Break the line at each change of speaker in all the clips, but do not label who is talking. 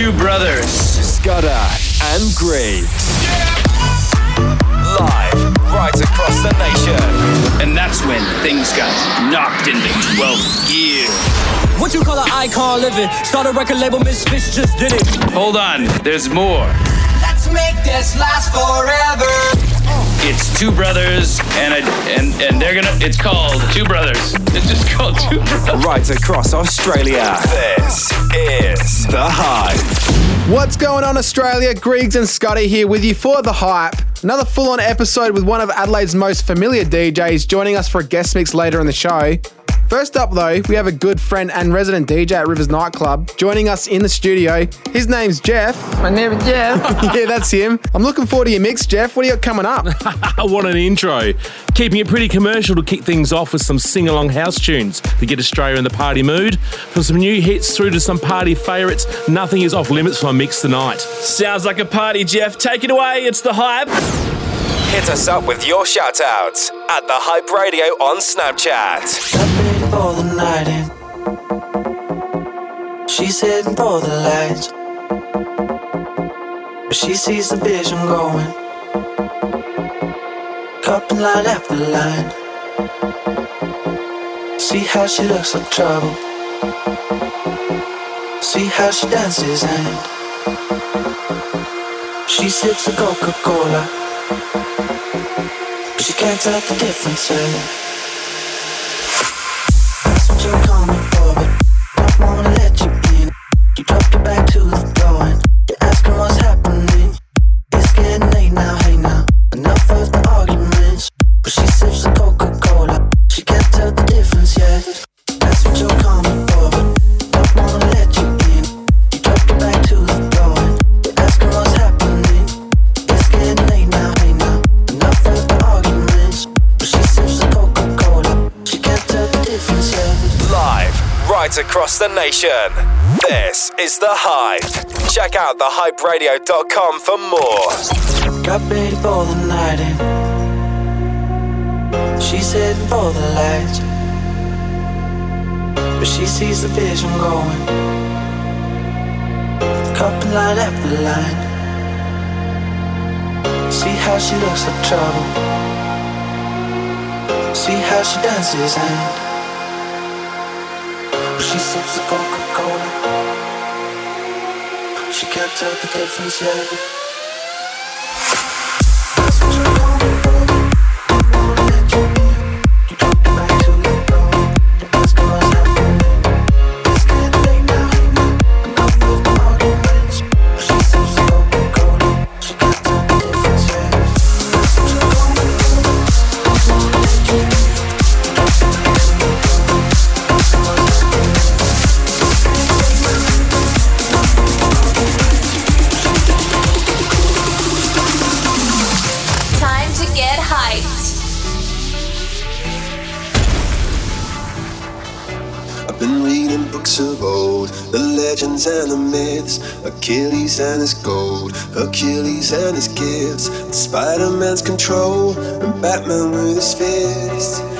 two brothers,
Scudder and Greaves. Live right across the nation.
And that's when things got knocked into 12th gear.
What you call an icon living? Start a record label, Miss Misfits just did it.
Hold on, there's more.
Let's make this last forever.
It's two brothers, and a, and and they're gonna. It's called Two Brothers. It's just called Two Brothers.
Right across Australia. This is the hype.
What's going on, Australia? Griggs and Scotty here with you for the hype. Another full on episode with one of Adelaide's most familiar DJs joining us for a guest mix later in the show. First up, though, we have a good friend and resident DJ at Rivers Nightclub joining us in the studio. His name's Jeff.
My name is Jeff.
yeah, that's him. I'm looking forward to your mix, Jeff. What do you got coming up?
I want an intro. Keeping it pretty commercial to kick things off with some sing along house tunes to get Australia in the party mood. From some new hits through to some party favourites, nothing is off limits for my mix tonight.
Sounds like a party, Jeff. Take it away. It's the hype.
Hit us up with your shout outs at the Hype Radio on Snapchat.
The night in. She's heading for the lights. But she sees the vision going. Cupping line after line. See how she looks like trouble. See how she dances and she sips a Coca Cola. She can't tell the difference. That's what you're coming for, but don't wanna let you in. You drop your back
across the nation. This is the hype. Check out thehyperadio.com for more.
Got ready for the night in. She's heading for the lights. But she sees the vision going. Cupping line after line. See how she looks like trouble. See how she dances and she sips the Coca-Cola. She can't tell the difference yet.
Achilles and his gold, Hercules and his gifts, and Spider-Man's control, and Batman with his fist.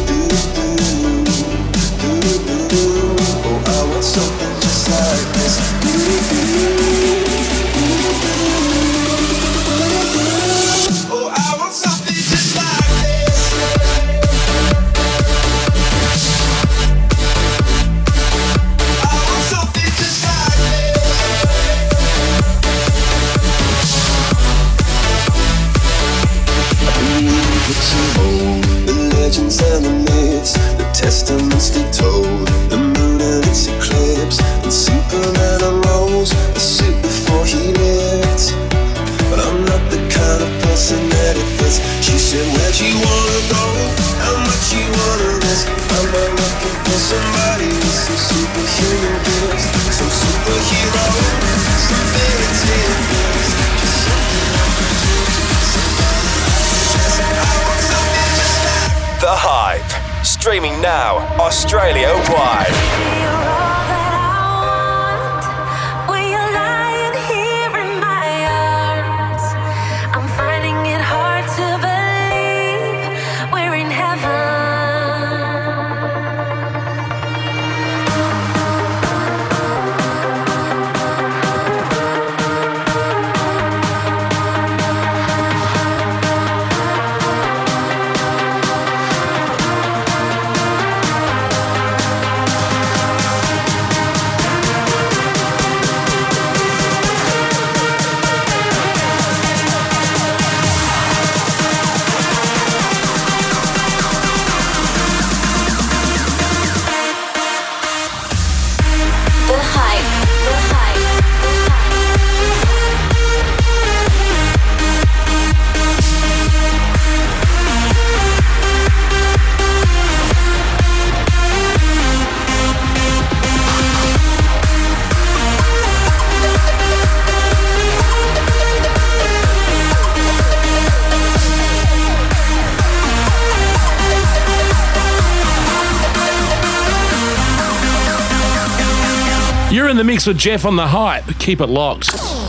Australia wide.
the
mix with Jeff on the hype. Keep it locked.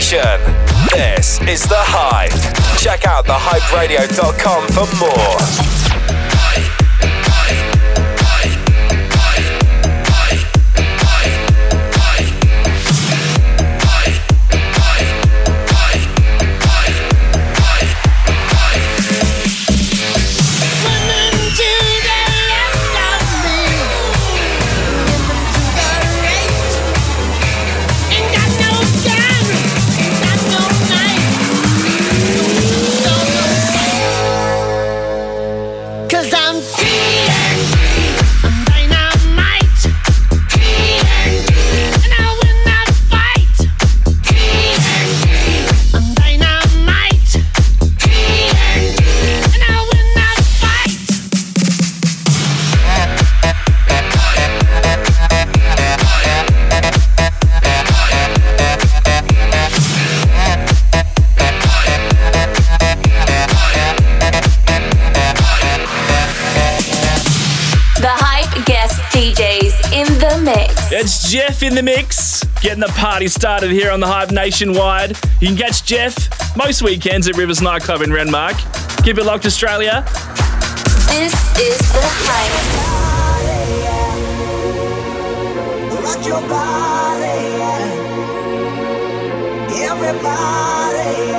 station. This is The Hype. Check out thehyperadio.com for more.
in the mix,
getting the party started here on the Hype Nationwide. You can catch Jeff most weekends at Rivers Nightclub in Renmark. Keep it locked, Australia.
This is the Hype.
Everybody,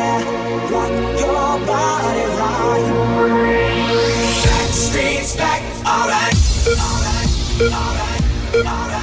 rock your body. Back streets back, alright, alright, alright, alright.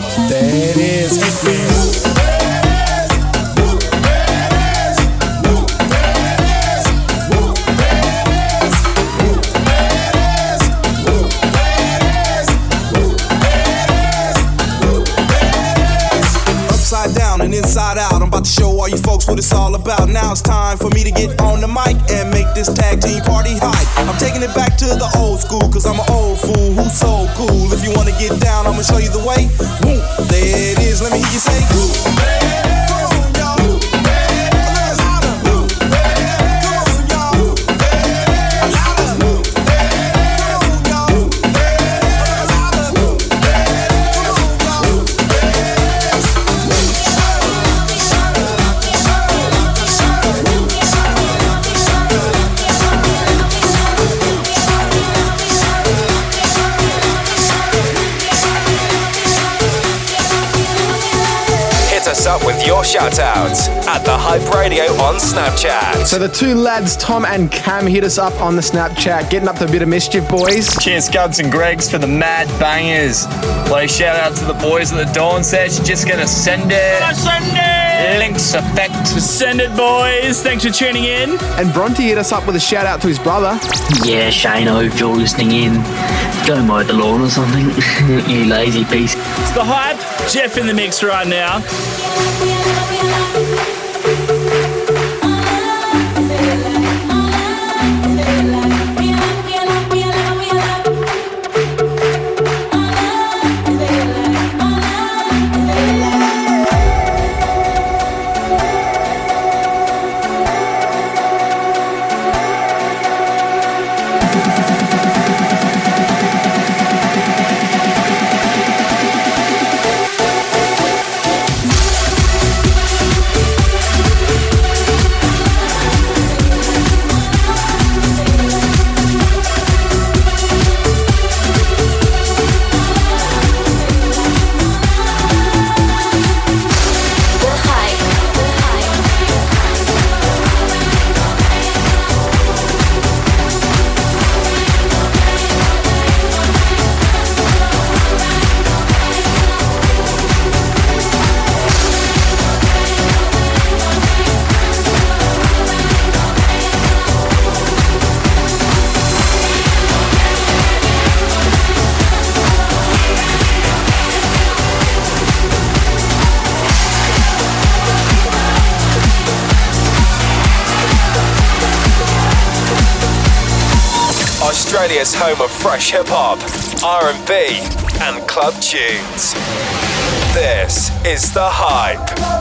hope. So
the
two lads, Tom and Cam, hit us up on the Snapchat, getting up to a bit of mischief, boys.
Cheers, Scuds and Gregs, for the mad bangers. Like shout out to the boys at the Dawn Sesh. Just gonna send it.
Gonna send it.
Links effect.
Send it, boys. Thanks for tuning in.
And Bronte hit us up with a shout out to his brother.
Yeah, Shano, if you're listening in, go mow the lawn or something. you lazy piece.
It's the hype. Jeff in the mix right now.
fresh hip hop, R&B, and club tunes. This is The Hype.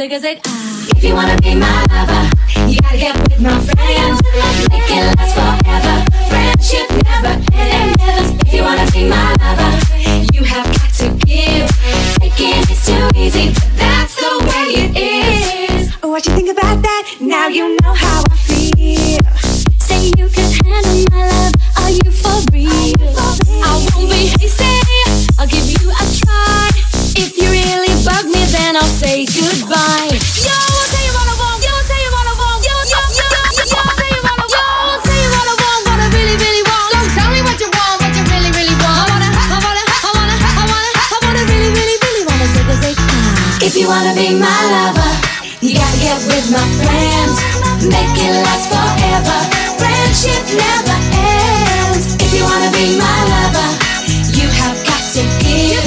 Zig a zig ah. If you wanna be my lover, you gotta get with my friends. Make it last forever. Friendship never ends. If you wanna be my lover, you have got to give. Taking is too easy, but that's the way it is. What you think about that? Now you know how wanna be my lover, you gotta get with my friends. Make it last forever. Friendship never ends. If you wanna be my lover, you have got to give.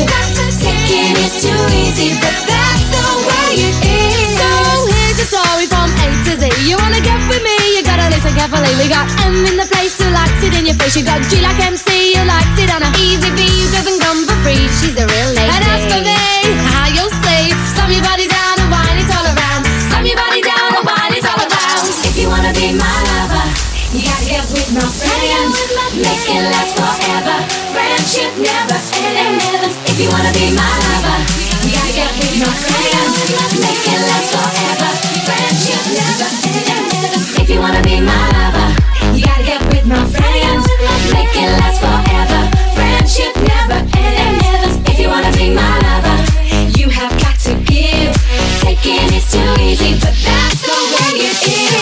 Taking is too easy, but that's the way it is. So here's your story from A to Z. You wanna get with me? You gotta listen carefully. We got M in the place who likes it in your face. You got G like MC who likes it on a easy V who doesn't come for free. She's a real lady. And as for me, Make it last forever. Friendship never ends. If you wanna be my lover, you gotta get with my friends. Make it last forever. Friendship never ends. If you wanna be my lover, you gotta get with my friends. Make it last forever. Friendship never ends. If you wanna be my lover, you have got to give. Taking is too easy, but that's the way it is.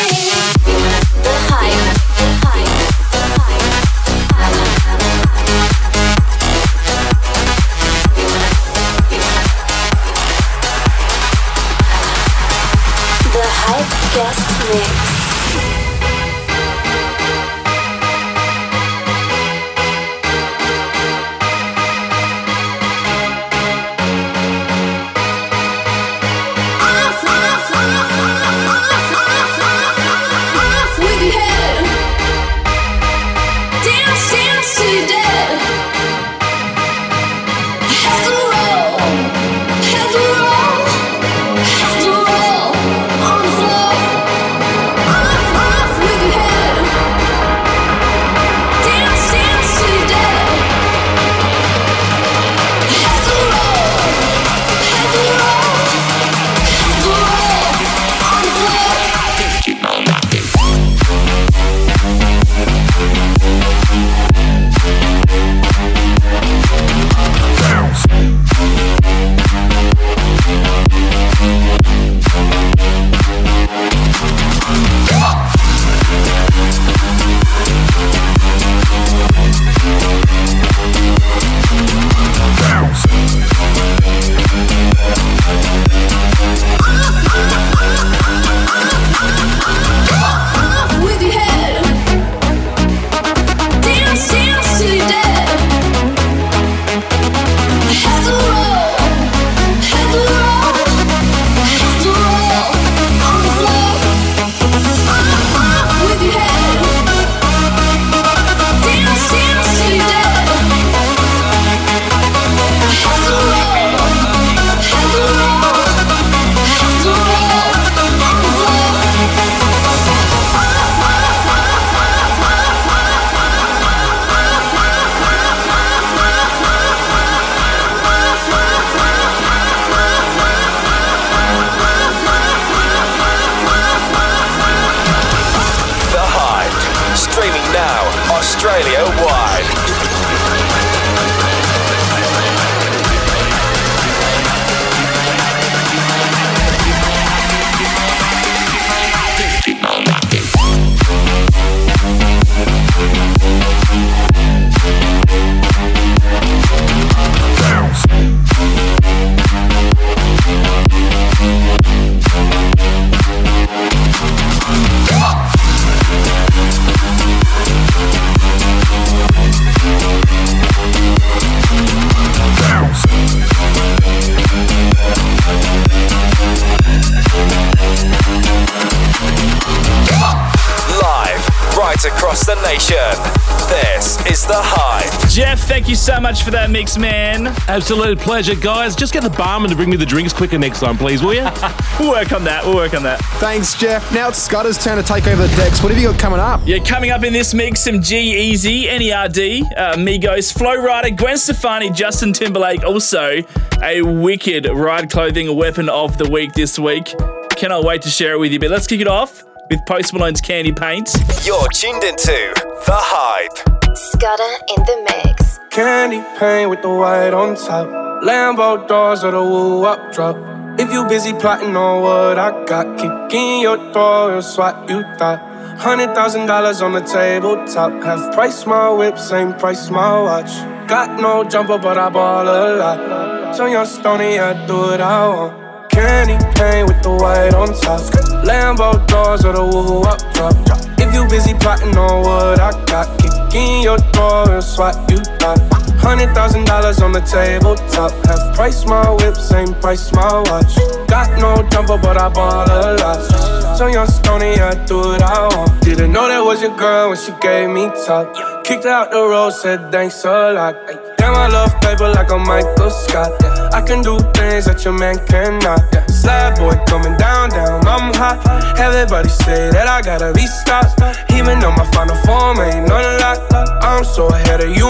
Much for that mix, man.
Absolute pleasure, guys. Just get the barman to bring me the drinks quicker next time, please, will you?
we'll work on that. We'll work on that.
Thanks, Jeff. Now it's Scudder's turn to take over the decks. What have you got coming up?
Yeah, coming up in this mix, some G Easy, NERD, uh, Migos, Flow Rider, Gwen Stefani, Justin Timberlake. Also, a wicked ride clothing weapon of the week this week. Cannot wait to share it with you. But let's kick it off with Post Malone's Candy Paint.
You're tuned into The Hype.
Scudder in the mix.
Candy paint with the white on top. Lambo doors or the woo up drop. If you busy plotting on what I got, kick in your door and swat you thought. Hundred thousand dollars on the tabletop. Half price my whip, same price my watch. Got no jumper, but I ball a lot. So young stony, I do what I want. Candy paint with the white on top. Lambo doors or the woo up drop. If you busy plotting on what I got, kick in your door and swat you thought. Hundred thousand dollars on the tabletop. Half price my whip, same price my watch. Got no jumper, but I ball a lot. So young stony, I do what I want. Didn't know that was your girl when she gave me top. Kicked out the road, said thanks a lot. Damn, I love paper like a Michael Scott. I can do things that your man cannot. Slab boy coming down, down, I'm hot. Everybody say that I gotta be stopped. Even though my final form ain't none of that. I'm so ahead of you.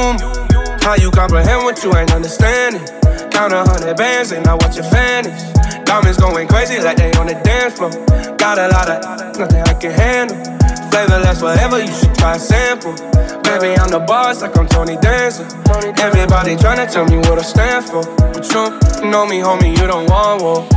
How you comprehend what you ain't understanding? Count a hundred bands and I watch your vanish. Diamonds going crazy like they on the dance floor. Got a lot of nothing I can handle. Flavor lasts you should try sample. Baby, I'm the boss like I'm Tony Danza. Everybody tryna tell me what I stand for. But you know me, homie, you don't want war.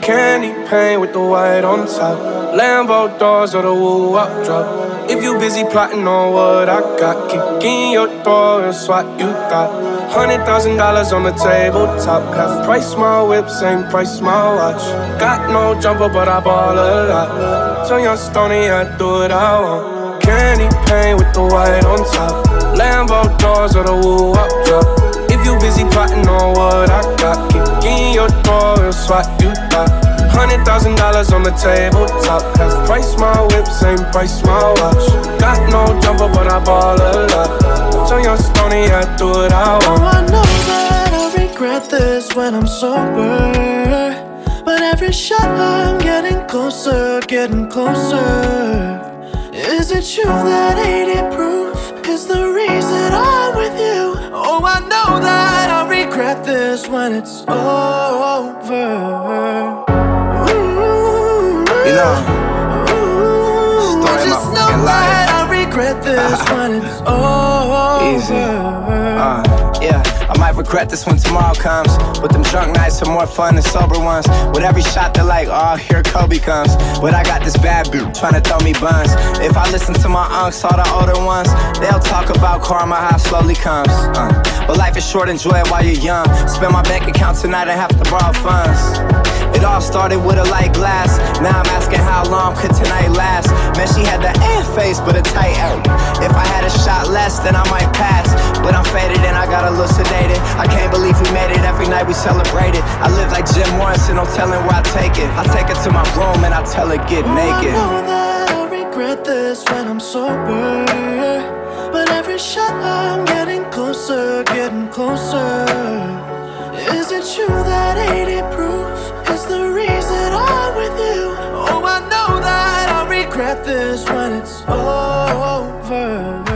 Candy paint with the white on top. Lambo doors or the woo up drop. If you busy plotting on what I got, kick in your door and swat you got. Hundred thousand dollars on the tabletop. Half price my whip, same price my watch. Got no jumper, but I ball a lot. So young stony, I do what I want. Candy paint with the white on top. Lambo doors or the woo up drop. If you busy plotting on what I got, kick in your door and swat you got. Hundred thousand dollars on the tabletop. Half price my whip, same price my watch. Got no jumper, but I ball a lot. So young stony, I do what I want. Oh.
I know that I regret this when I'm sober. Every shot I'm getting closer, getting closer. Is it you that 80 proof is the reason I'm with you? Oh, I know that I regret this when it's over.
You know,
I just know that
life.
I regret this when it's over.
Easy. Regret this when tomorrow comes. But them drunk nights are more fun than sober ones. With every shot, they're like, oh, here Kobe comes. But I got this bad bitch trying to throw me buns. If I listen to my unks, all the older ones, they'll talk about karma, how slowly comes. Uh, but life is short, enjoy it while you're young. Spend my bank account tonight and have to borrow funds. It all started with a light glass. Now I'm asking how long could tonight last. Man, she had the air face, but a tight out. If I had a shot less, then I might pass. But I'm faded and I got sedated. I can't believe we made it. Every night we celebrated. I live like Jim Morrison, no telling where I take it. I take her to my room and I tell her get oh, naked.
I know that I regret this when I'm sober. But every shot I'm getting closer, getting closer. Is it true that 80 proof is the reason I'm with you? Oh, I know that I regret this when it's over.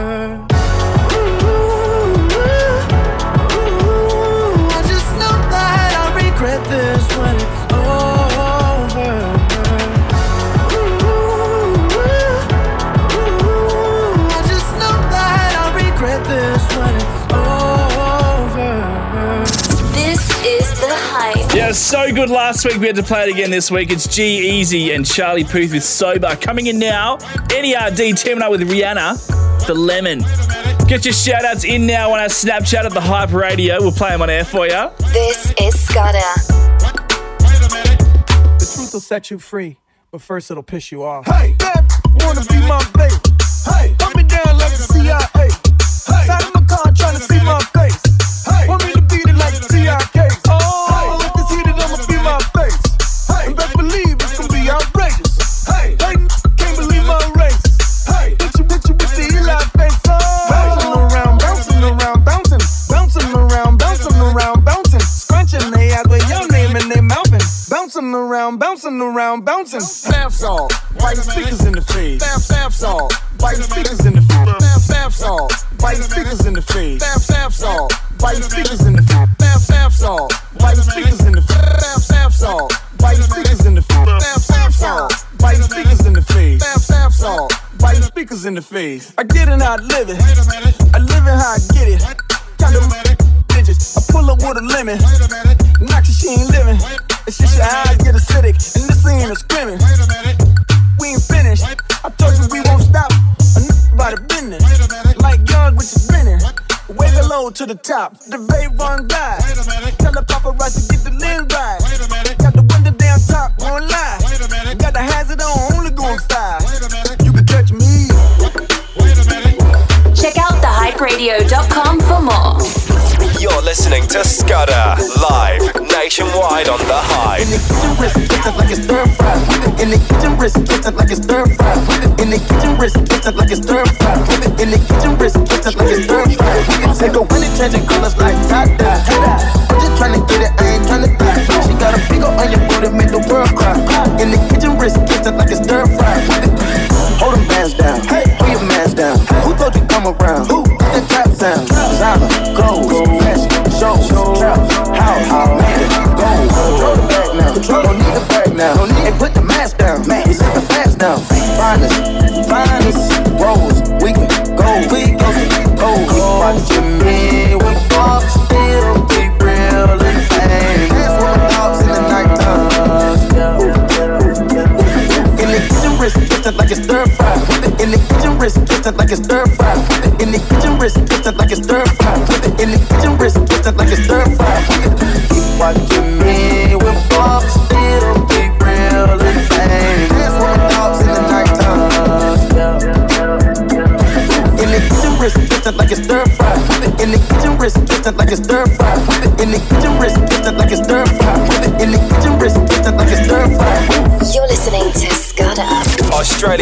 So good last week. We had to play it again this week. It's G-Eazy and Charlie Puth with Sober. Coming in now, NERD teaming up with Rihanna, The Lemon. Get your shout outs in now on our Snapchat at The Hype Radio. We'll play them on air for you.
This is Scudder.
The truth will set you free, but first it'll piss you off. Hey, that wanna be my babe.
Around, bouncing. Bath salt, white speakers in the face. Bath, bath salt, white speakers in the face. Bath, bath salt, white speakers in the face. Bath, bath salt, white speakers in the face. Bath, bath salt, white speakers in the face. Bath, bath salt, white speakers in the face. Bath, bath salt, white speakers in the face. Bath, bath salt, white speakers in the face. I get it I live it. I live it how I get it. Count them digits. I pull up with a lemon. Knock she ain't living. It's just your eyes get acidic. And this ain't a scrimmage. We ain't finished. I told you we won't stop. Enough about the business. Like young with your spinning. Wave it low to the top. The vape run by. Tell the paparazzi get the lens right. Got the window down top, won't lie. Got the hazard on, only going five. You can catch me.
Check out thehyperadio.com for more.
Listening to Scudder live nationwide on the Hype.
wrist, twist it like it's stir fry. In the kitchen wrist, twist it like it's stir fry. In the kitchen wrist, twist it like it's stir fry. In the kitchen wrist, twist it like it's stir fry. Take a winning changing colors like tie dye. I'm just trying to get it, I ain't trying to die. She got a big ol' onion booty, make the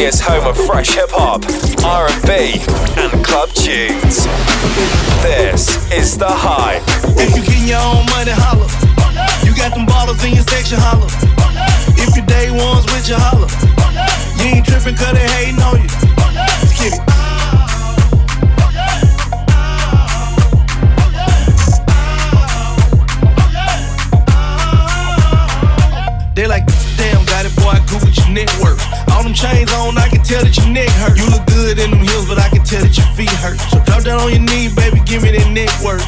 Australia's home of fresh hip hop, R&B, and club tunes. This is the Hype.
If you getting your own money, holla. You got them bottles in your section, holla. If your day ones with you, holla. You ain't tripping cause they hating on you. Them chains on, I can tell that your neck hurt. You look good in them heels, but I can tell that your feet hurt. So drop down on your knee, baby, give me that neck work.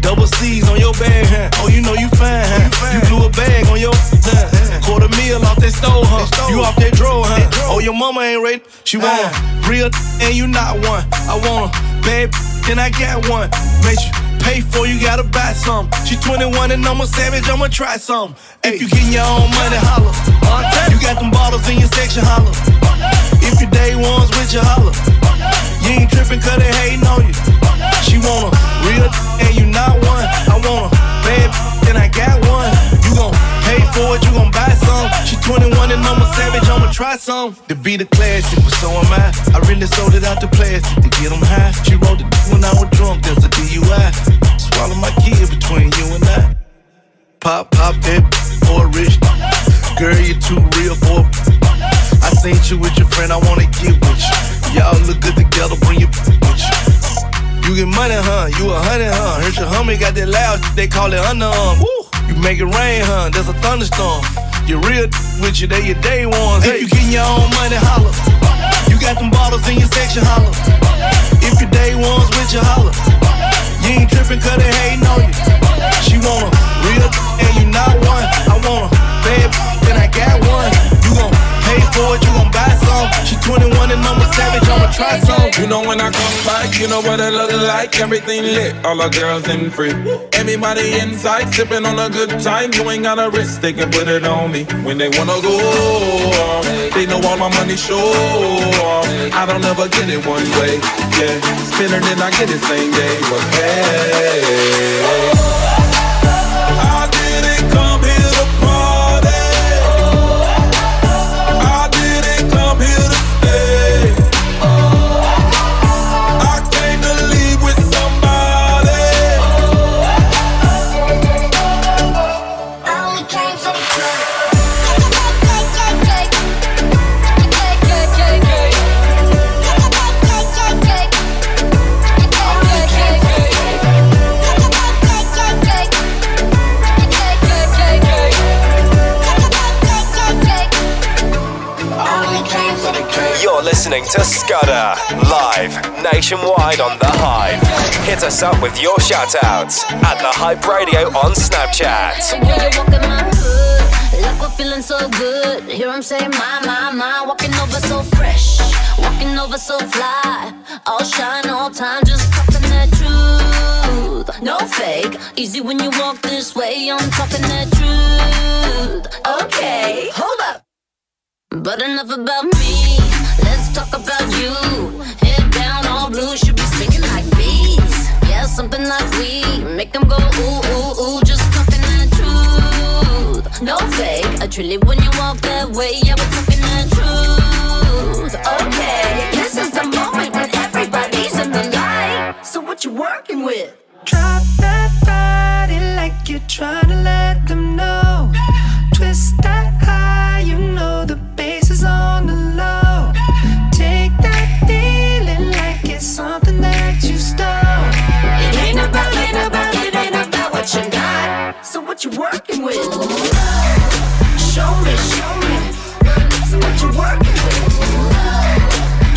Double C's on your bag, huh? Oh, you know you fine, huh? You blew a bag on your huh? Quarter meal off that stove, huh? You off that drawer, huh? Oh, your mama ain't ready. She want uh. real and you not one. I want a bad, then I got one. Make you pay for, you gotta buy some. She 21 and I'm a savage, I'ma try some. If you getting your own money, holla. You got them bottles in your section, holla. If your day ones with you, holla. You ain't tripping cause they hating on you. She want a real and you not one. I want a bad and I got one. You gon' pay for it, you gon' buy some. She 21 and I'm a savage, I'ma try some. To be the classic, but so am I. I really sold it out to plastic to get them high. She wrote it when I was drunk, there's a DUI. Swallow my kid between you and I. Pop, pop that for rich. Girl, you too real for I seen you with your friend, I wanna get with you. Y'all look good together, bring your with you. You get money, huh? You a hundred, huh? Heard your homie got that loud, they call it underarm. Woo! You make it rain, huh? There's a thunderstorm. You real with you, they your day ones. If you getting your own money, holla. You got them bottles in your section, holla. If your day ones with you, holla. You ain't tripping cause they hating on you. You
know when I come back, you know what it look like. Everything lit, all the girls in free. Everybody inside, sipping on a good time. You ain't got a risk, they can put it on me. When they wanna go, they know all my money show. I don't ever get it one way, yeah. Spin it and I get it same day, but hey.
Listening to Scudder, live, nationwide on The Hype. Hit us up with your shoutouts at The Hype Radio on Snapchat.
Hear 'em say, my, my, my. Walking over so fresh, walking over so fly. All shine, all time, just talking that truth. No fake, easy when you walk this way. I'm talking that truth. Okay, hold up. But enough about me. Let's talk about you. Head down, all blue, should be singing like bees. Yeah, something like we make them go ooh ooh ooh. Just talking that truth, no fake. I truly when you walk that way, yeah, we're talking that truth. Okay, this is the moment when everybody's in the light. So what you working with?
Drop that body like you're trying to let them know. Twist that high,
So what you working with? Show me, show me. So what you working with?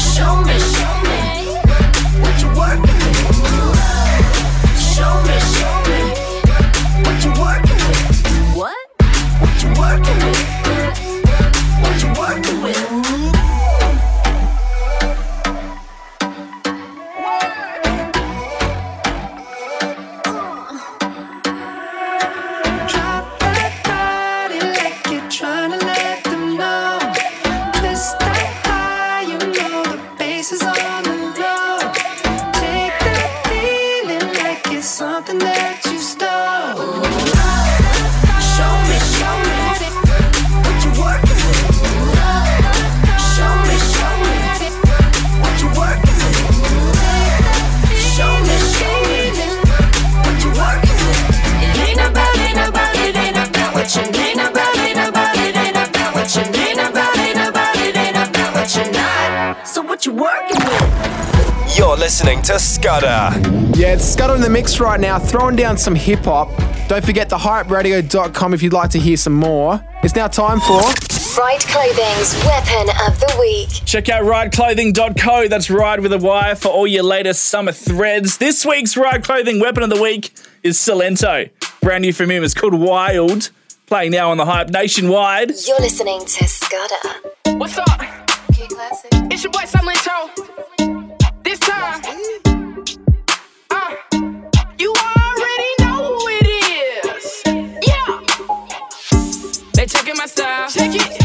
Show me, show me. What you working with? Show me, show me. What you working with? What? What you working with?
Listening to Scudder.
Yeah, it's Scudder in the mix right now, throwing down some hip hop. Don't forget thehyperadio.com if you'd like to hear some more. It's now time for.
Ryde Clothing's Weapon of the Week.
Check out rydeclothing.co. That's Ryde with a Y for all your latest summer threads. This week's Ryde Clothing Weapon of the Week is Silento. Brand new from him. It's called Wild. Playing now on the hype nationwide.
You're listening to Scudder.
What's up? It's your boy Silento. Check it.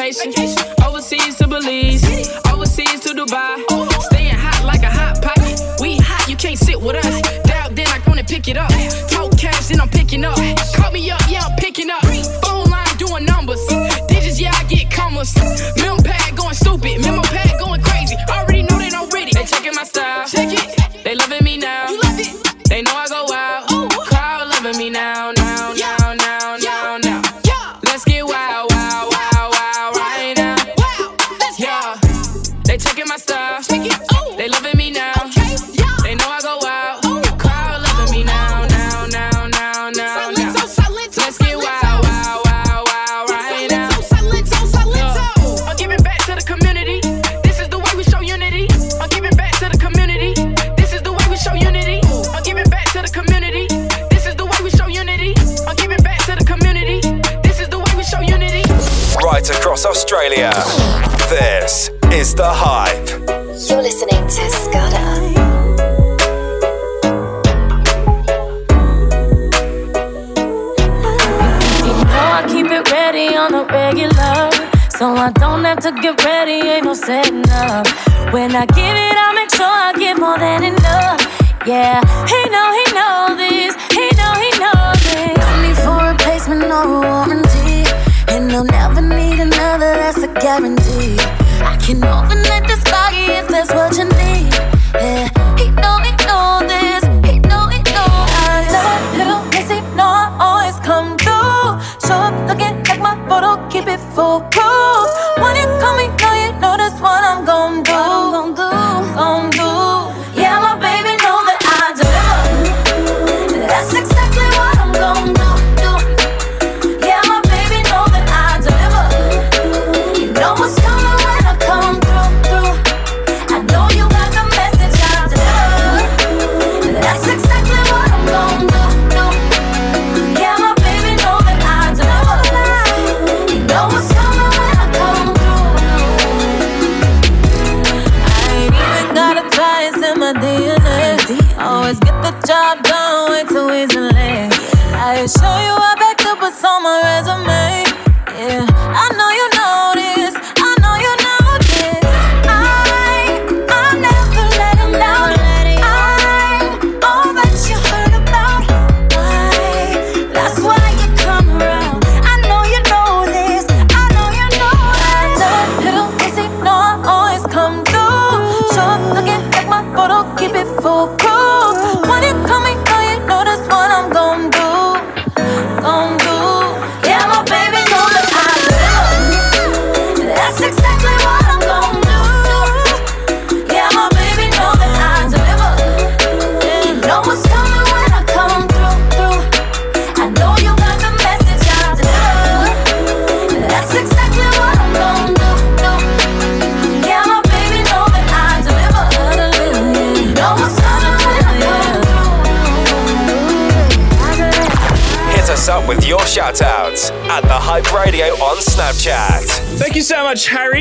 Vacation. Overseas to Belize. Overseas to Dubai. Staying hot like a hot pocket. We hot, you can't sit with us. Doubt, then I gonna pick it up. Talk cash, then I'm picking up. Call me up, yeah, I'm picking up. Phone line doing numbers. Digits, yeah, I get commas. Mem pad going stupid. Memo pad going crazy. Already know they don't read it. They checking my style. Check it.
Across Australia. This is The Hype.
You're listening to Scudder.
You know I keep it ready on the regular. So I don't have to get ready, ain't no setting up. When I give it, I make sure I get more than enough. Yeah, he know, he know this. He know, he know this. No need for replacement or a warranty. And I'll never need another, that's a guarantee. I can overnight this body if that's what you need. Yeah, he know, he know this. He know, he know I love little missy, no, I always come through. Show up looking like my photo, keep it full proof. When you call me, know you know that's what I'm gon' do. Do, gon' do.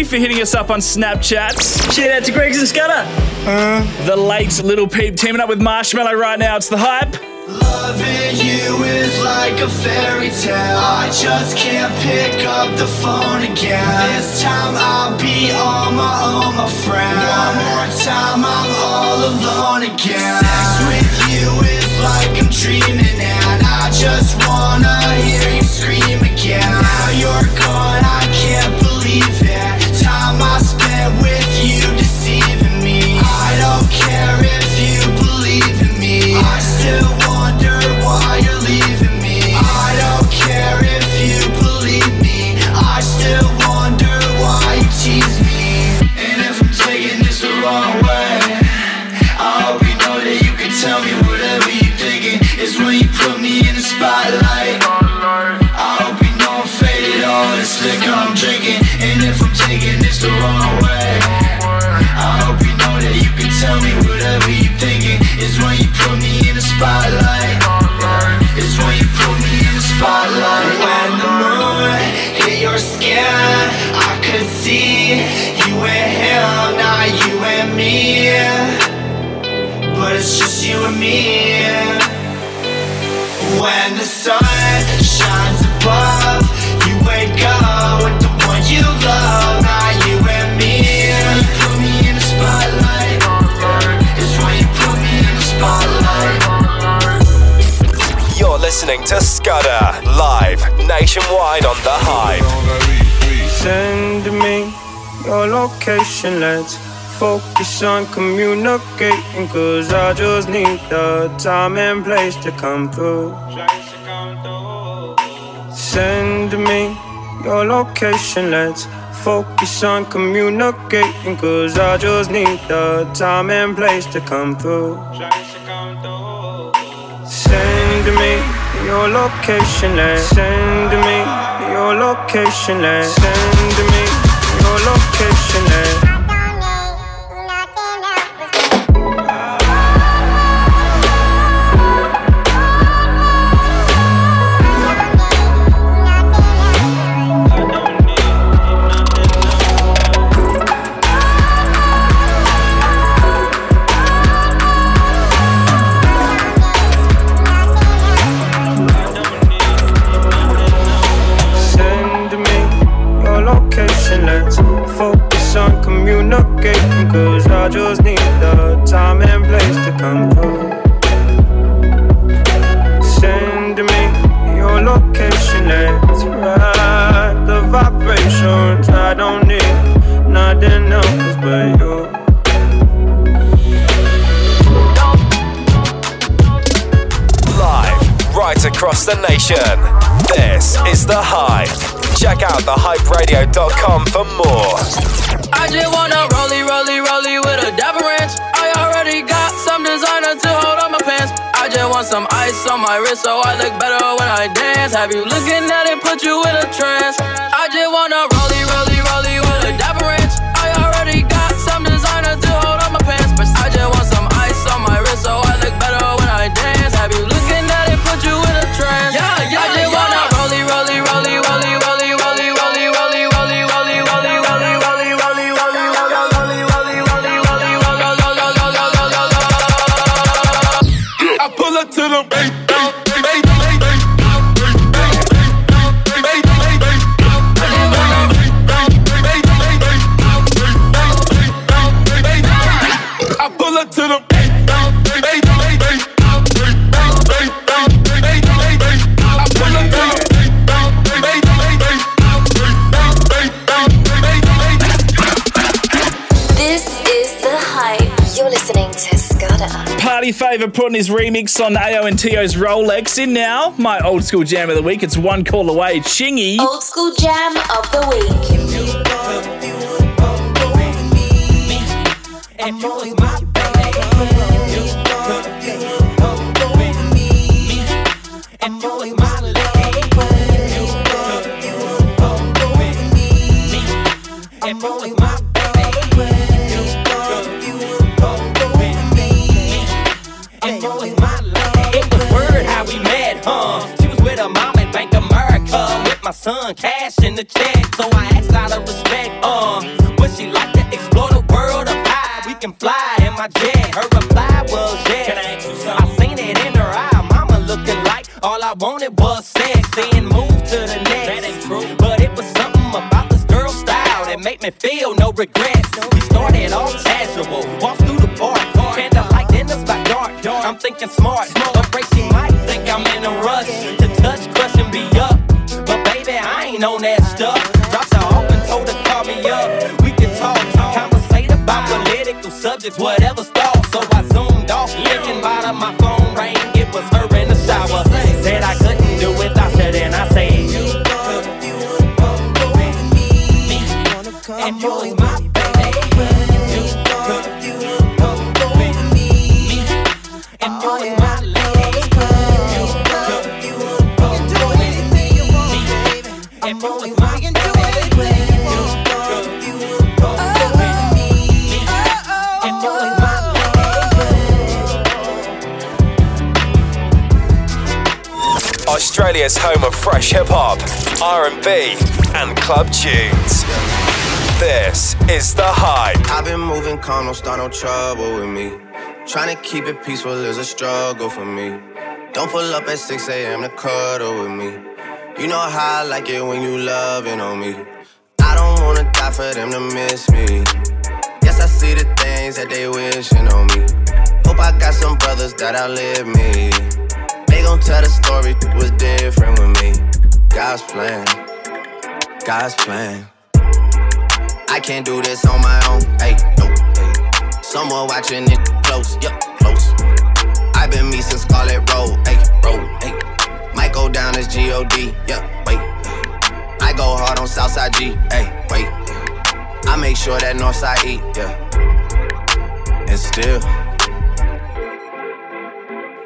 For hitting us up on Snapchat. Shout out to Greg's and Scudder. Uh. the late Lil Peep teaming up with Marshmello right now. It's the hype.
Loving you is like a fairy tale. I just can't pick up the phone again. This time I'll be on my own, my friend. One more time, I'm all alone again. Sex with you is like I'm dreaming, and I just wanna hear you scream again. Now you're gone, Wonder why you're leaving me. I don't care if you believe me. I still wonder why you tease me. And if I'm taking this the wrong way, I hope you know that you can tell me whatever you're thinking. It's when you put me in the spotlight. I hope you know I'm faded, all this liquor I'm drinking. And if I'm taking this the wrong way, I hope you know that you can tell me whatever you're thinking. It's when you spotlight. It's when you put me in the spotlight. When the moon hit your skin, I could see you and him, not you and me. But it's just you and me. When the sun
listening to Scudder live nationwide on The Hype.
Send me your location, let's focus on communicating. Cause I just need the time and place to come through. Send me your location, let's focus on communicating. Cause I just need the time and place to come through. Your location, let's send me. Your location, let's send me
Party putting his remix on Ayo & Teo's Rolex in now. My old school jam of the week. It's one call away. Chingy.
Old school jam of the week.
Fresh hip hop, R&B, and club tunes. This is The Hype.
I've been moving calm, don't start no trouble with me. Trying to keep it peaceful is a struggle for me. Don't pull up at 6 a.m. to cuddle with me. You know how I like it when you loving on me. I don't wanna die for them to miss me. Yes, I see the things that they wishing on me. Hope I got some brothers that outlive me. Gon' tell the story was different with me. God's plan, God's plan. I can't do this on my own. Hey, no, hey. Someone watching it close, yup, close. I've been me since Scarlett Road, hey, road, hey. Might go down as G-O-D, yeah, wait. I go hard on Southside G, hey, wait. I make sure that Northside eat, yeah. And still,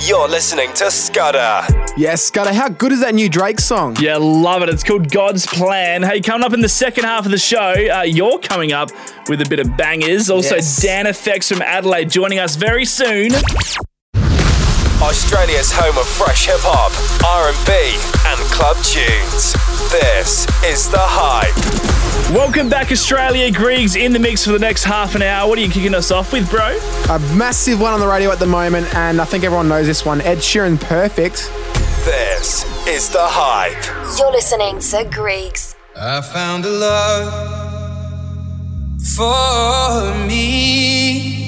You're listening to Scudder.
Yes, Scudder, how good is that new Drake song?
Yeah, love it. It's called God's Plan. Hey, coming up in the second half of the show, uh, you're coming up with a bit of bangers. Also,
Yes.
DanFX from Adelaide joining us very soon.
Australia's home of fresh hip hop, R&B, and club tunes. This is the hype.
Welcome back, Australia. Griggs in the mix for the next half an hour. What are you kicking us off with, bro?
A massive one on the radio at the moment, and I think everyone knows this one. Ed Sheeran, Perfect.
This is the hype.
You're listening to Griggs.
I found a love for me.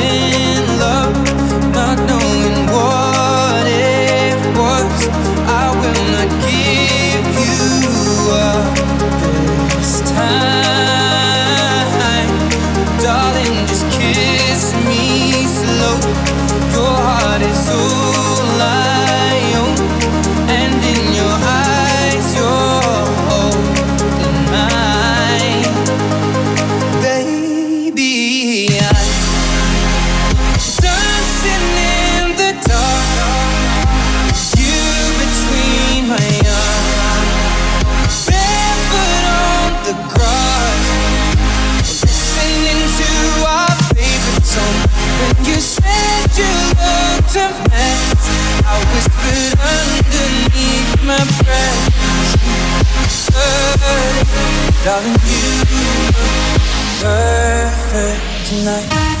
When you said you looked I whispered underneath my breath. Darling, you look perfect tonight.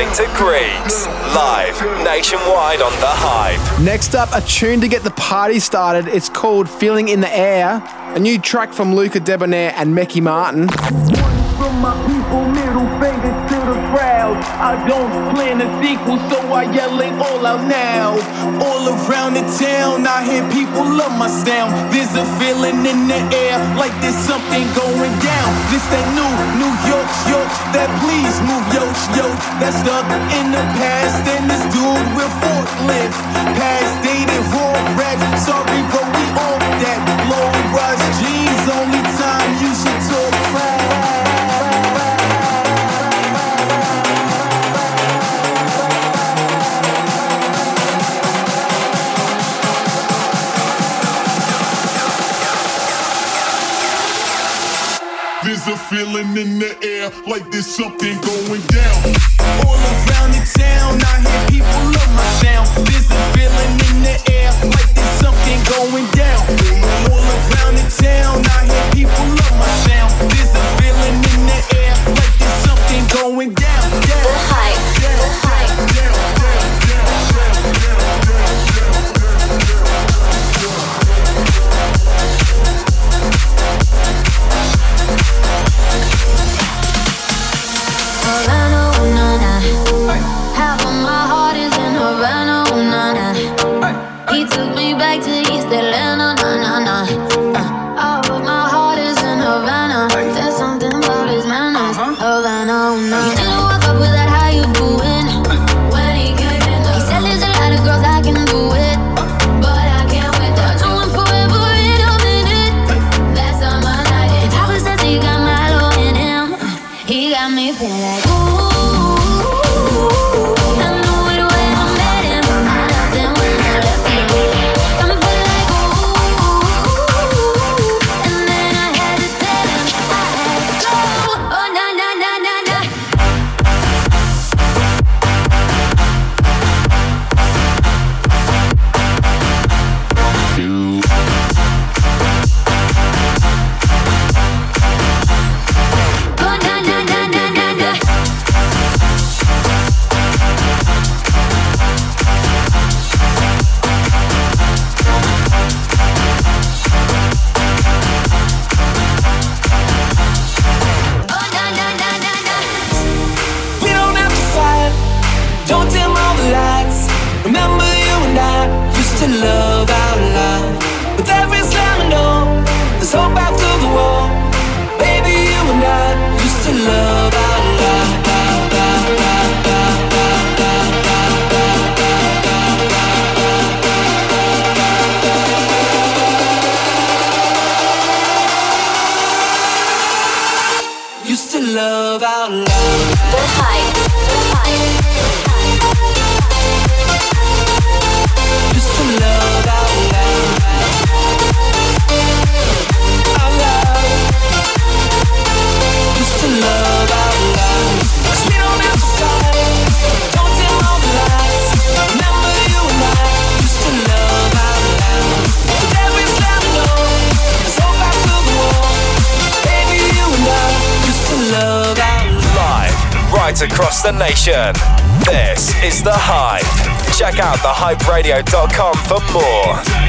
listening to Griggs, live nationwide on The Hype.
Next up, a tune to get the party started. It's called Feeling in the Air, a new track from Luca Debonaire and Mecky Martin.
I don't plan a sequel, so I yell it all out now. All around the town, I hear people love my sound. There's a feeling in the air like there's something going down. This that new New York, York, that please move yo, yo. That's stuck in the past, and this dude with forklift. Past dated raw red.
sorry, but we off that. Low rise jeans only. T- feeling in the air like there's something going down. All around the town, I hear people love my sound. There's a feeling in the air like there's something going down. All around the town, I hear people love my sound. There's a feeling in the air like there's something going down. down. The hype, the hype.
Havana, ooh,
nation. This is The Hype. Check out thehyperadio.com for more.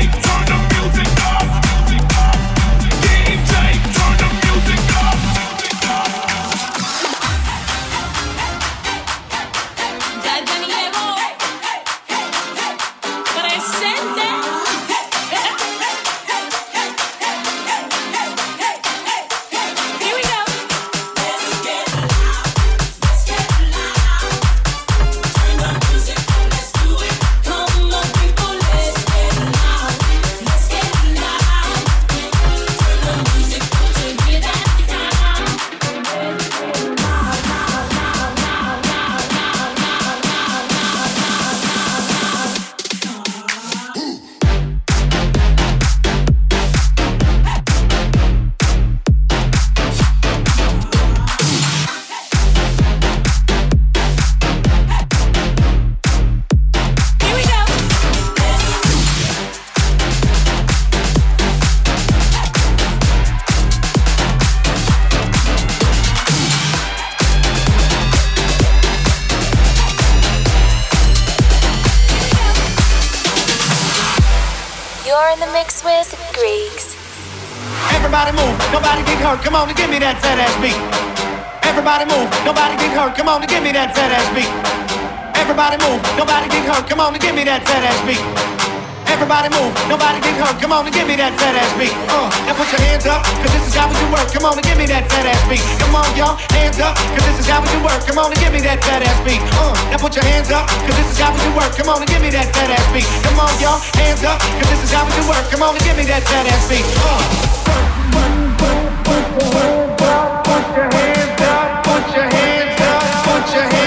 Hurt. Come on and give me that fat ass beat. Everybody move, nobody get hurt. Come on and give me that fat ass beat. Everybody move, nobody get hurt. Come on and give me that fat ass beat. Uh, now put your hands up, cause this is how we do work. Come on and give me that fat ass beat. Come on, y'all, hands up, cause this is how we do work. Come on and give me that fat ass beat. Uh, now put your hands up, cause this is how we do work. Come on and give me that fat ass beat. Come on, y'all, hands up, cause this is how we do work. Come on and give me that fat ass beat. Uh. Put your your hands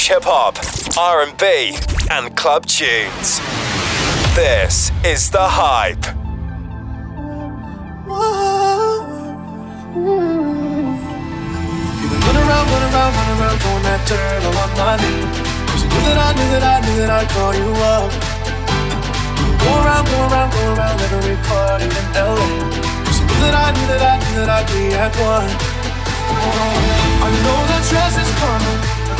fresh hip hop, R&B, and club tunes. This is The Hype.
Around, around, around, that on my name. Cause you knew that I knew that I knew that I'd call you up. Go around, go around, go around every party in LA. Cause you knew that I knew that I knew that I'd be at one. Oh, I know that dress is coming.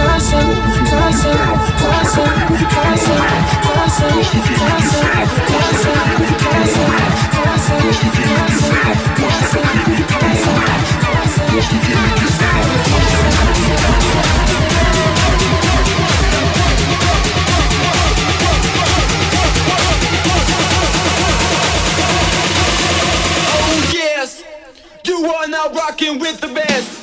Oh, rocking with the best.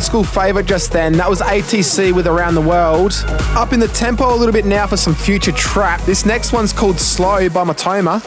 old school favourite just then. That was ATC with Around the World. Up in the tempo a little bit now for some future trap. This next one's called Slow by Matoma.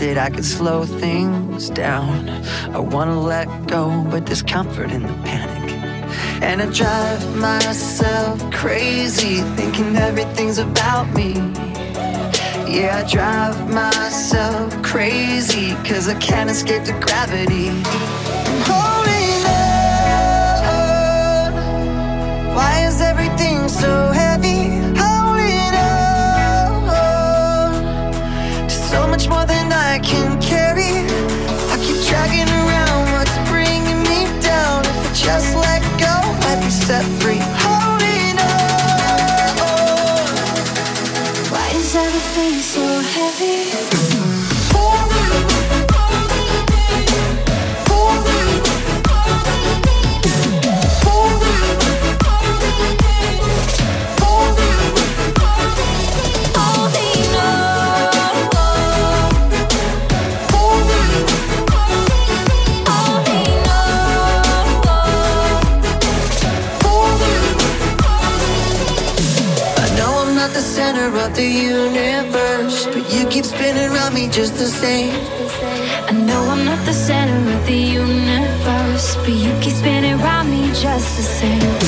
that I
could slow things down. I wanna let go, but there's comfort in the panic. And I drive myself crazy, thinking everything's about me. Yeah, I drive myself crazy, cause I can't escape the gravity. I'm holding on. Why is everything so heavy? I can just the same.
I know I'm not the center of the universe, but you keep spinning around me just the same.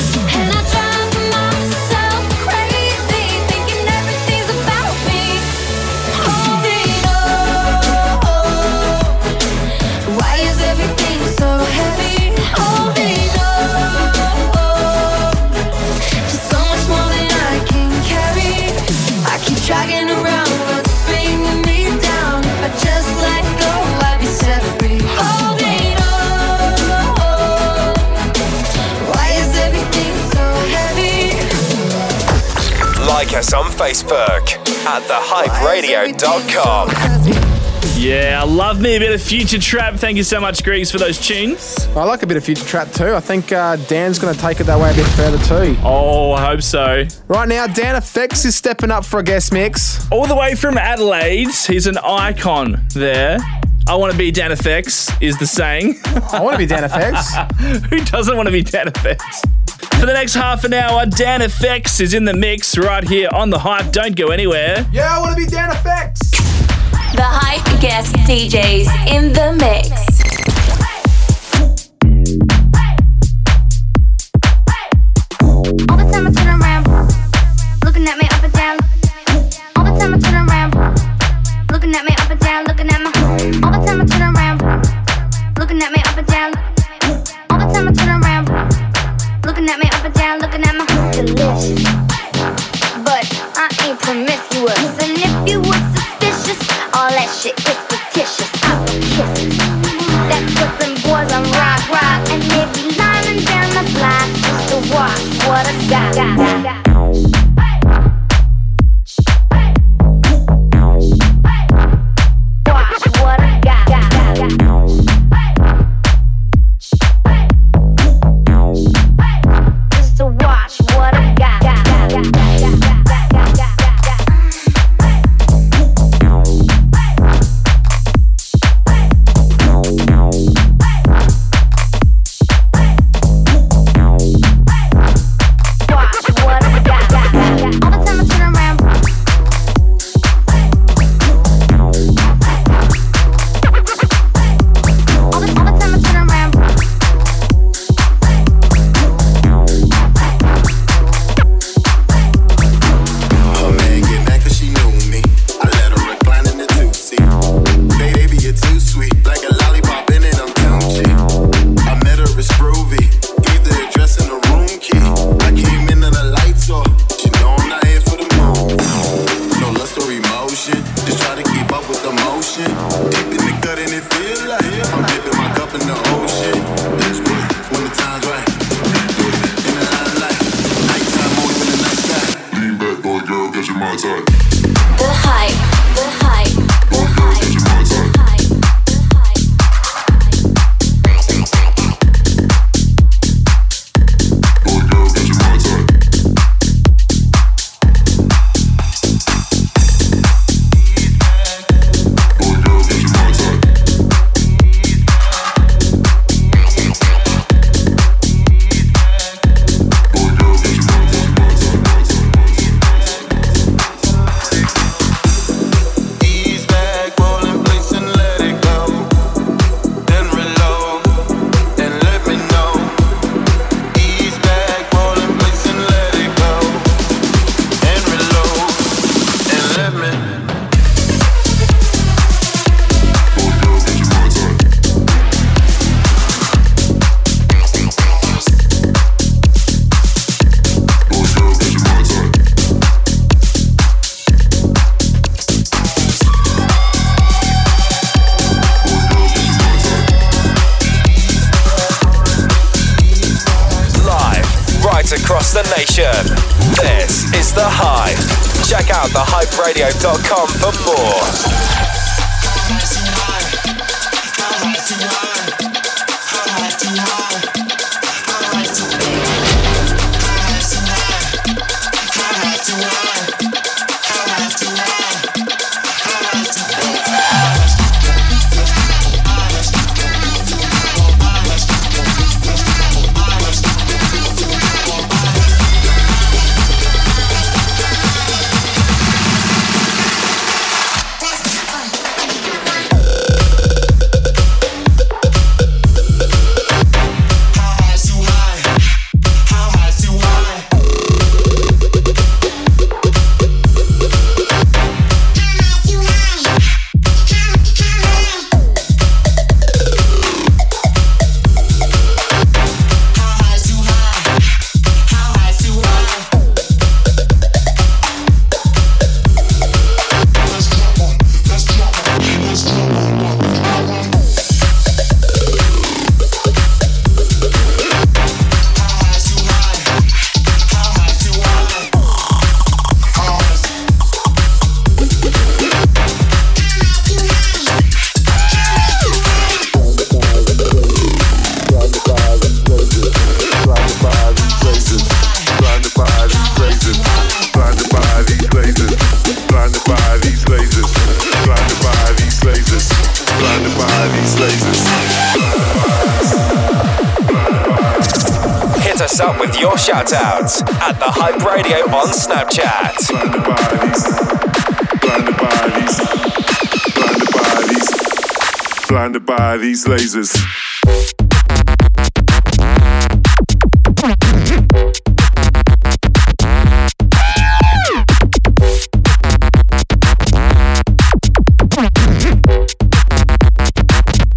Facebook at thehyperadio.com.
Yeah, I love me a bit of Future Trap. Thank you so much, Gregs, for those tunes.
I like a bit of Future Trap too. I think uh, Dan's going to take it that way a bit further too.
Oh, I hope so.
Right now, DanFX is stepping up for a guest mix.
All the way from Adelaide, he's an icon there. I want to be DanFX is the saying.
I want to be DanFX.
Who doesn't want to be DanFX? For the next half an hour, Dan FX is in the mix right here on The Hype. Don't go anywhere.
Yeah, I want to be Dan FX.
The Hype guest DJs in the mix.
Shoutouts at the Hype Radio on Snapchat.
Blinded by these lasers.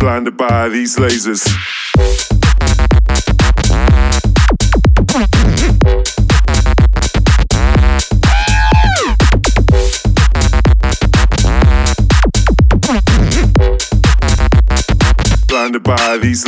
Blinded by these lasers. Blinded by these,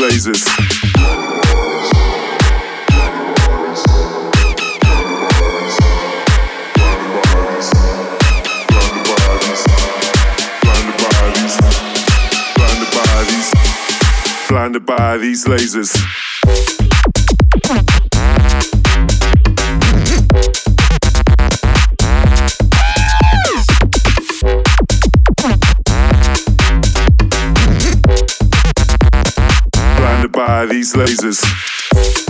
blinded by these lasers. By these lasers.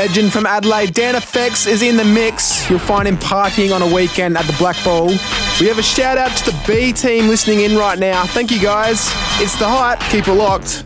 Legend from Adelaide, DanFX is in the mix. You'll find him partying on a weekend at the Black Ball. We have a shout out to the B team listening in right now. Thank you guys. It's the hype. Keep it locked.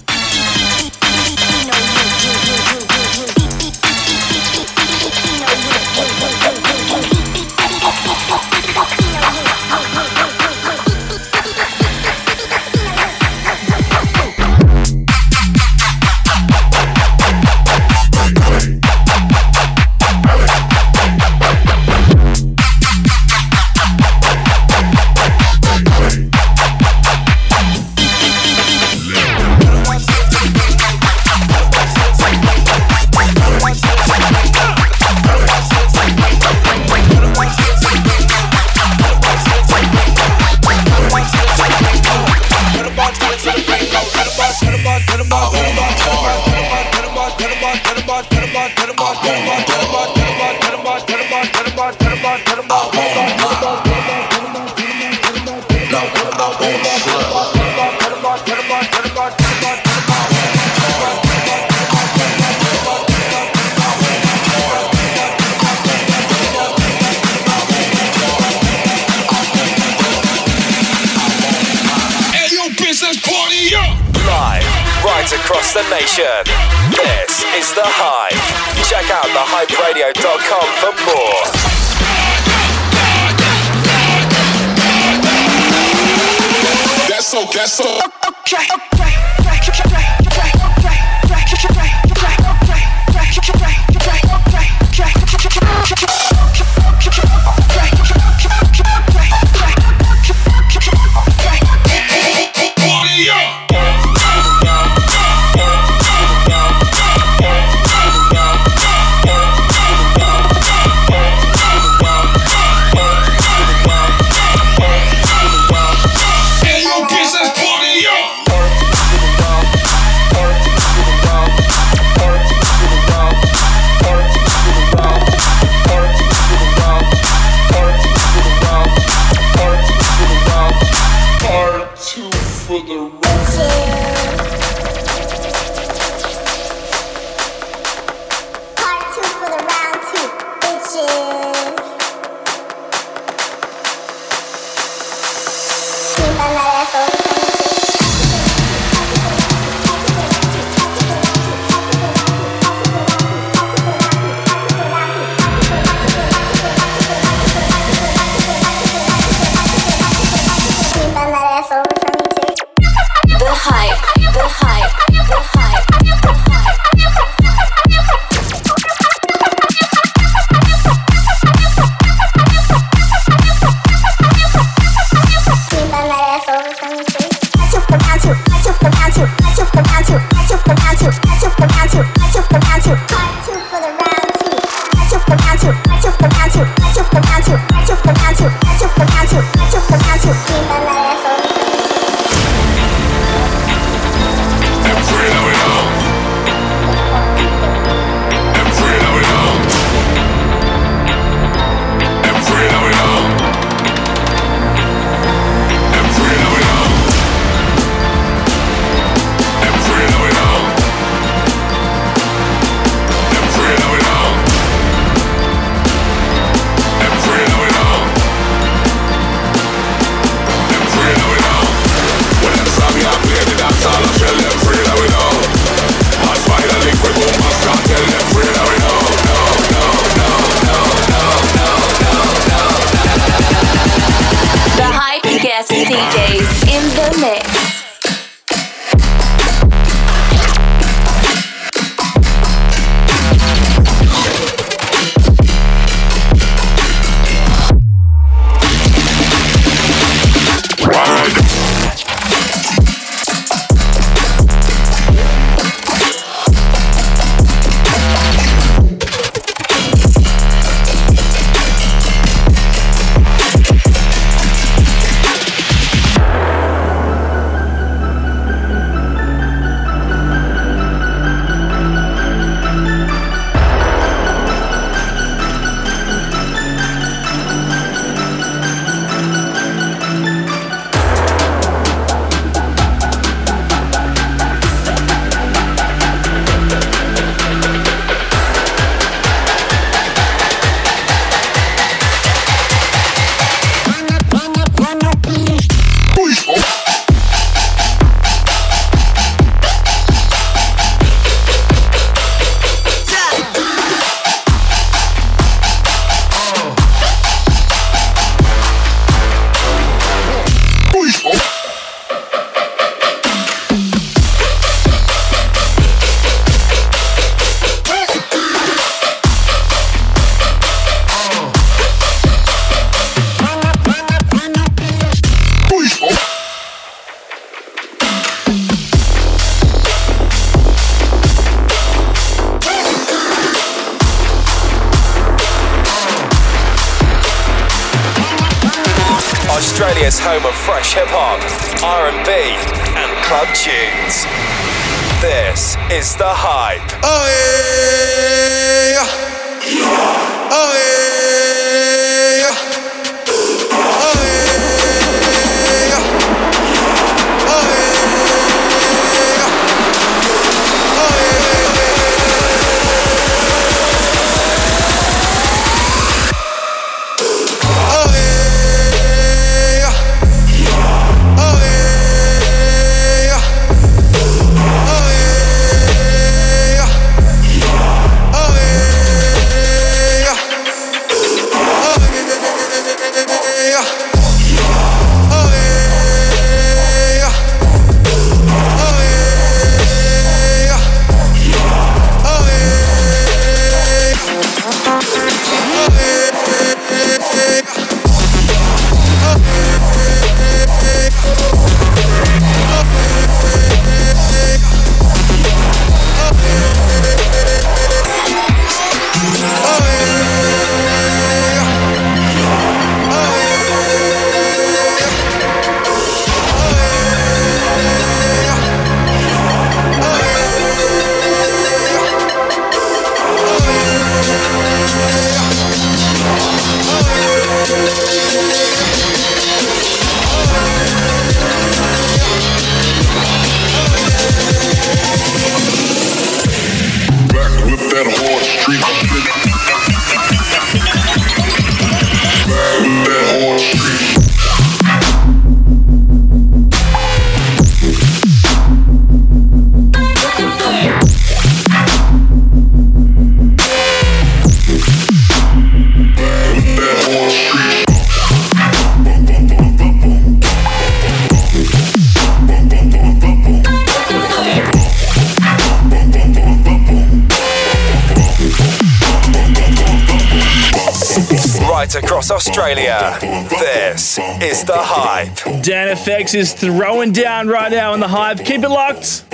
across Australia. This is The Hype.
DanFX is throwing down right now on The Hype. Keep it locked.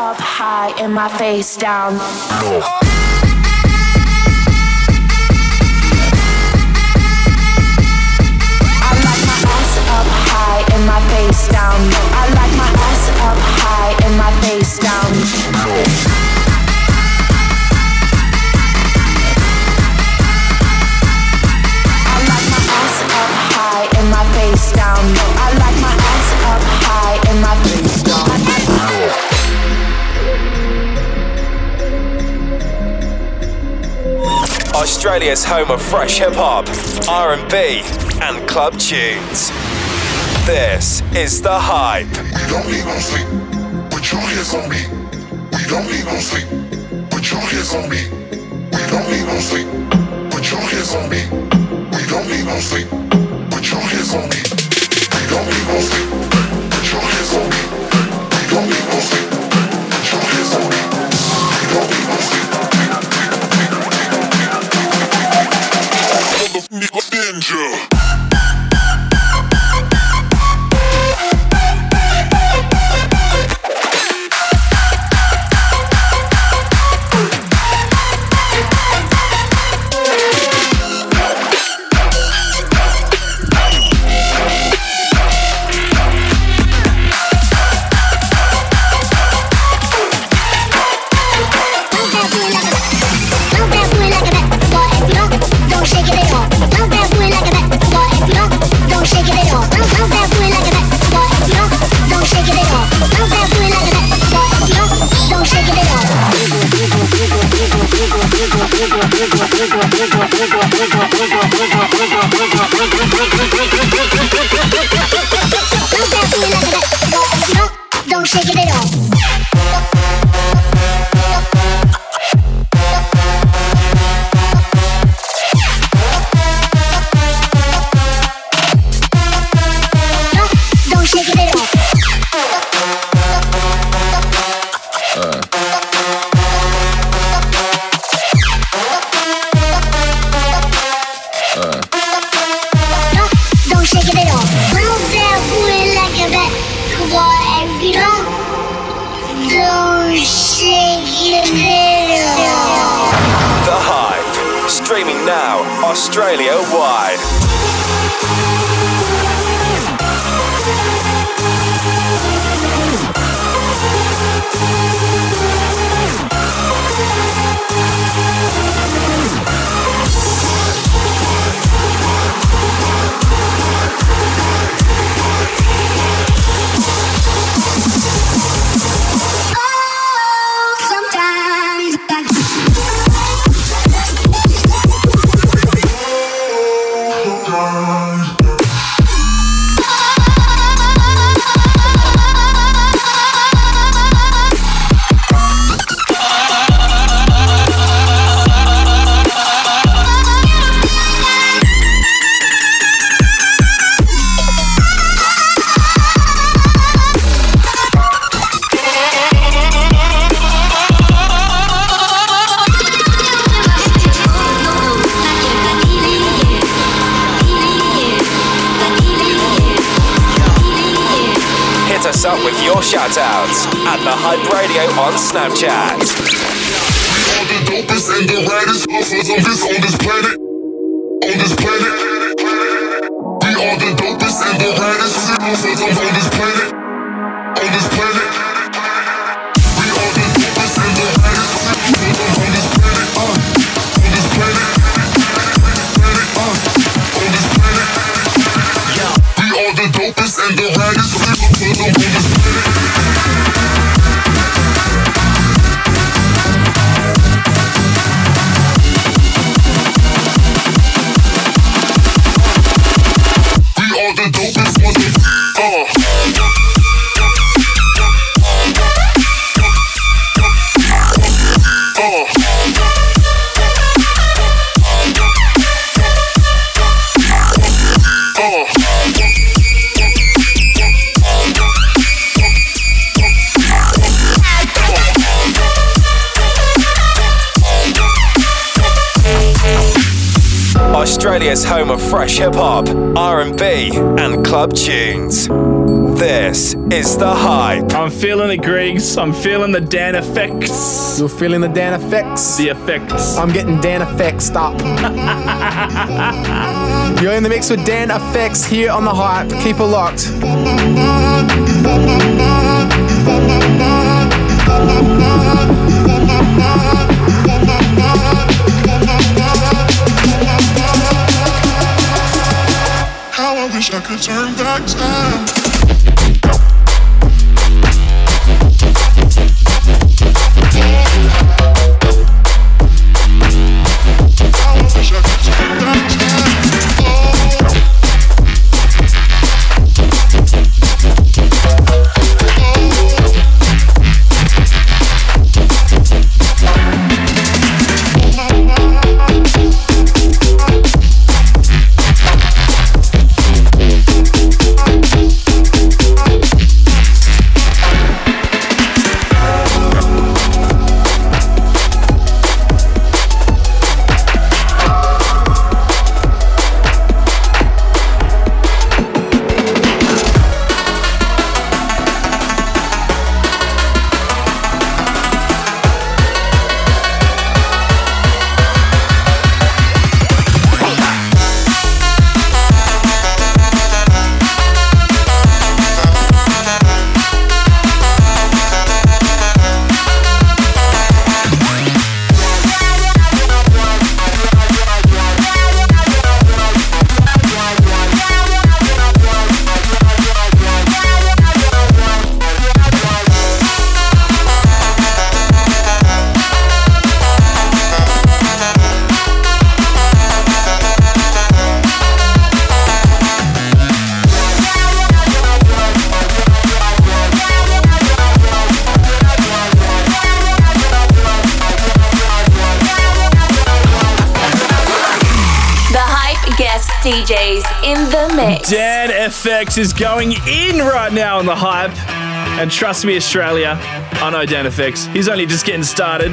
Up
high and my face down low. I like my ass up high and my face down. I like my ass up high and my face down low. I like my ass up high and my face down low. I like my ass up high and my face down
Australia's home of fresh hip hop, R&B, and club tunes. This is the hype.
We don't need no sleep. Put your hands on me. We don't need no sleep. Put your hands on me. We don't need no sleep. Put your hands on me. We don't need no sleep. Put your hands on me. We don't need no sleep. Your
shoutouts at the Hype Radio on Snapchat.
the dopest and the raddest on this planet. On this planet. We are the dopest and the raddest on this planet. On this planet. We are the dopest and the raddest on this planet. On this planet. We are the dopest and the raddest on this planet.
Australia's home of fresh hip hop, R&B, and club tunes. This is the hype.
I'm feeling the Griggs. I'm feeling the Dan effects.
You're feeling the Dan effects?
The effects.
I'm getting Dan effects up. You're in the mix with DanFX here on the hype. Keep it locked.
wish I could turn back time.
DJs in the mix.
DanFX is going in right now on the hype. And trust me, Australia, I know DanFX. He's only just getting started.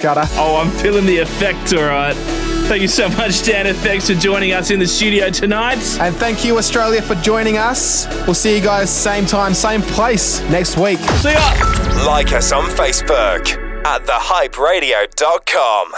Scudder.
Oh, I'm feeling the effect, all right. Thank you so much, DanFX, for joining us in the studio tonight.
And thank you, Australia, for joining us. We'll see you guys same time, same place next week.
See ya.
Like us on Facebook at thehyperadio.com.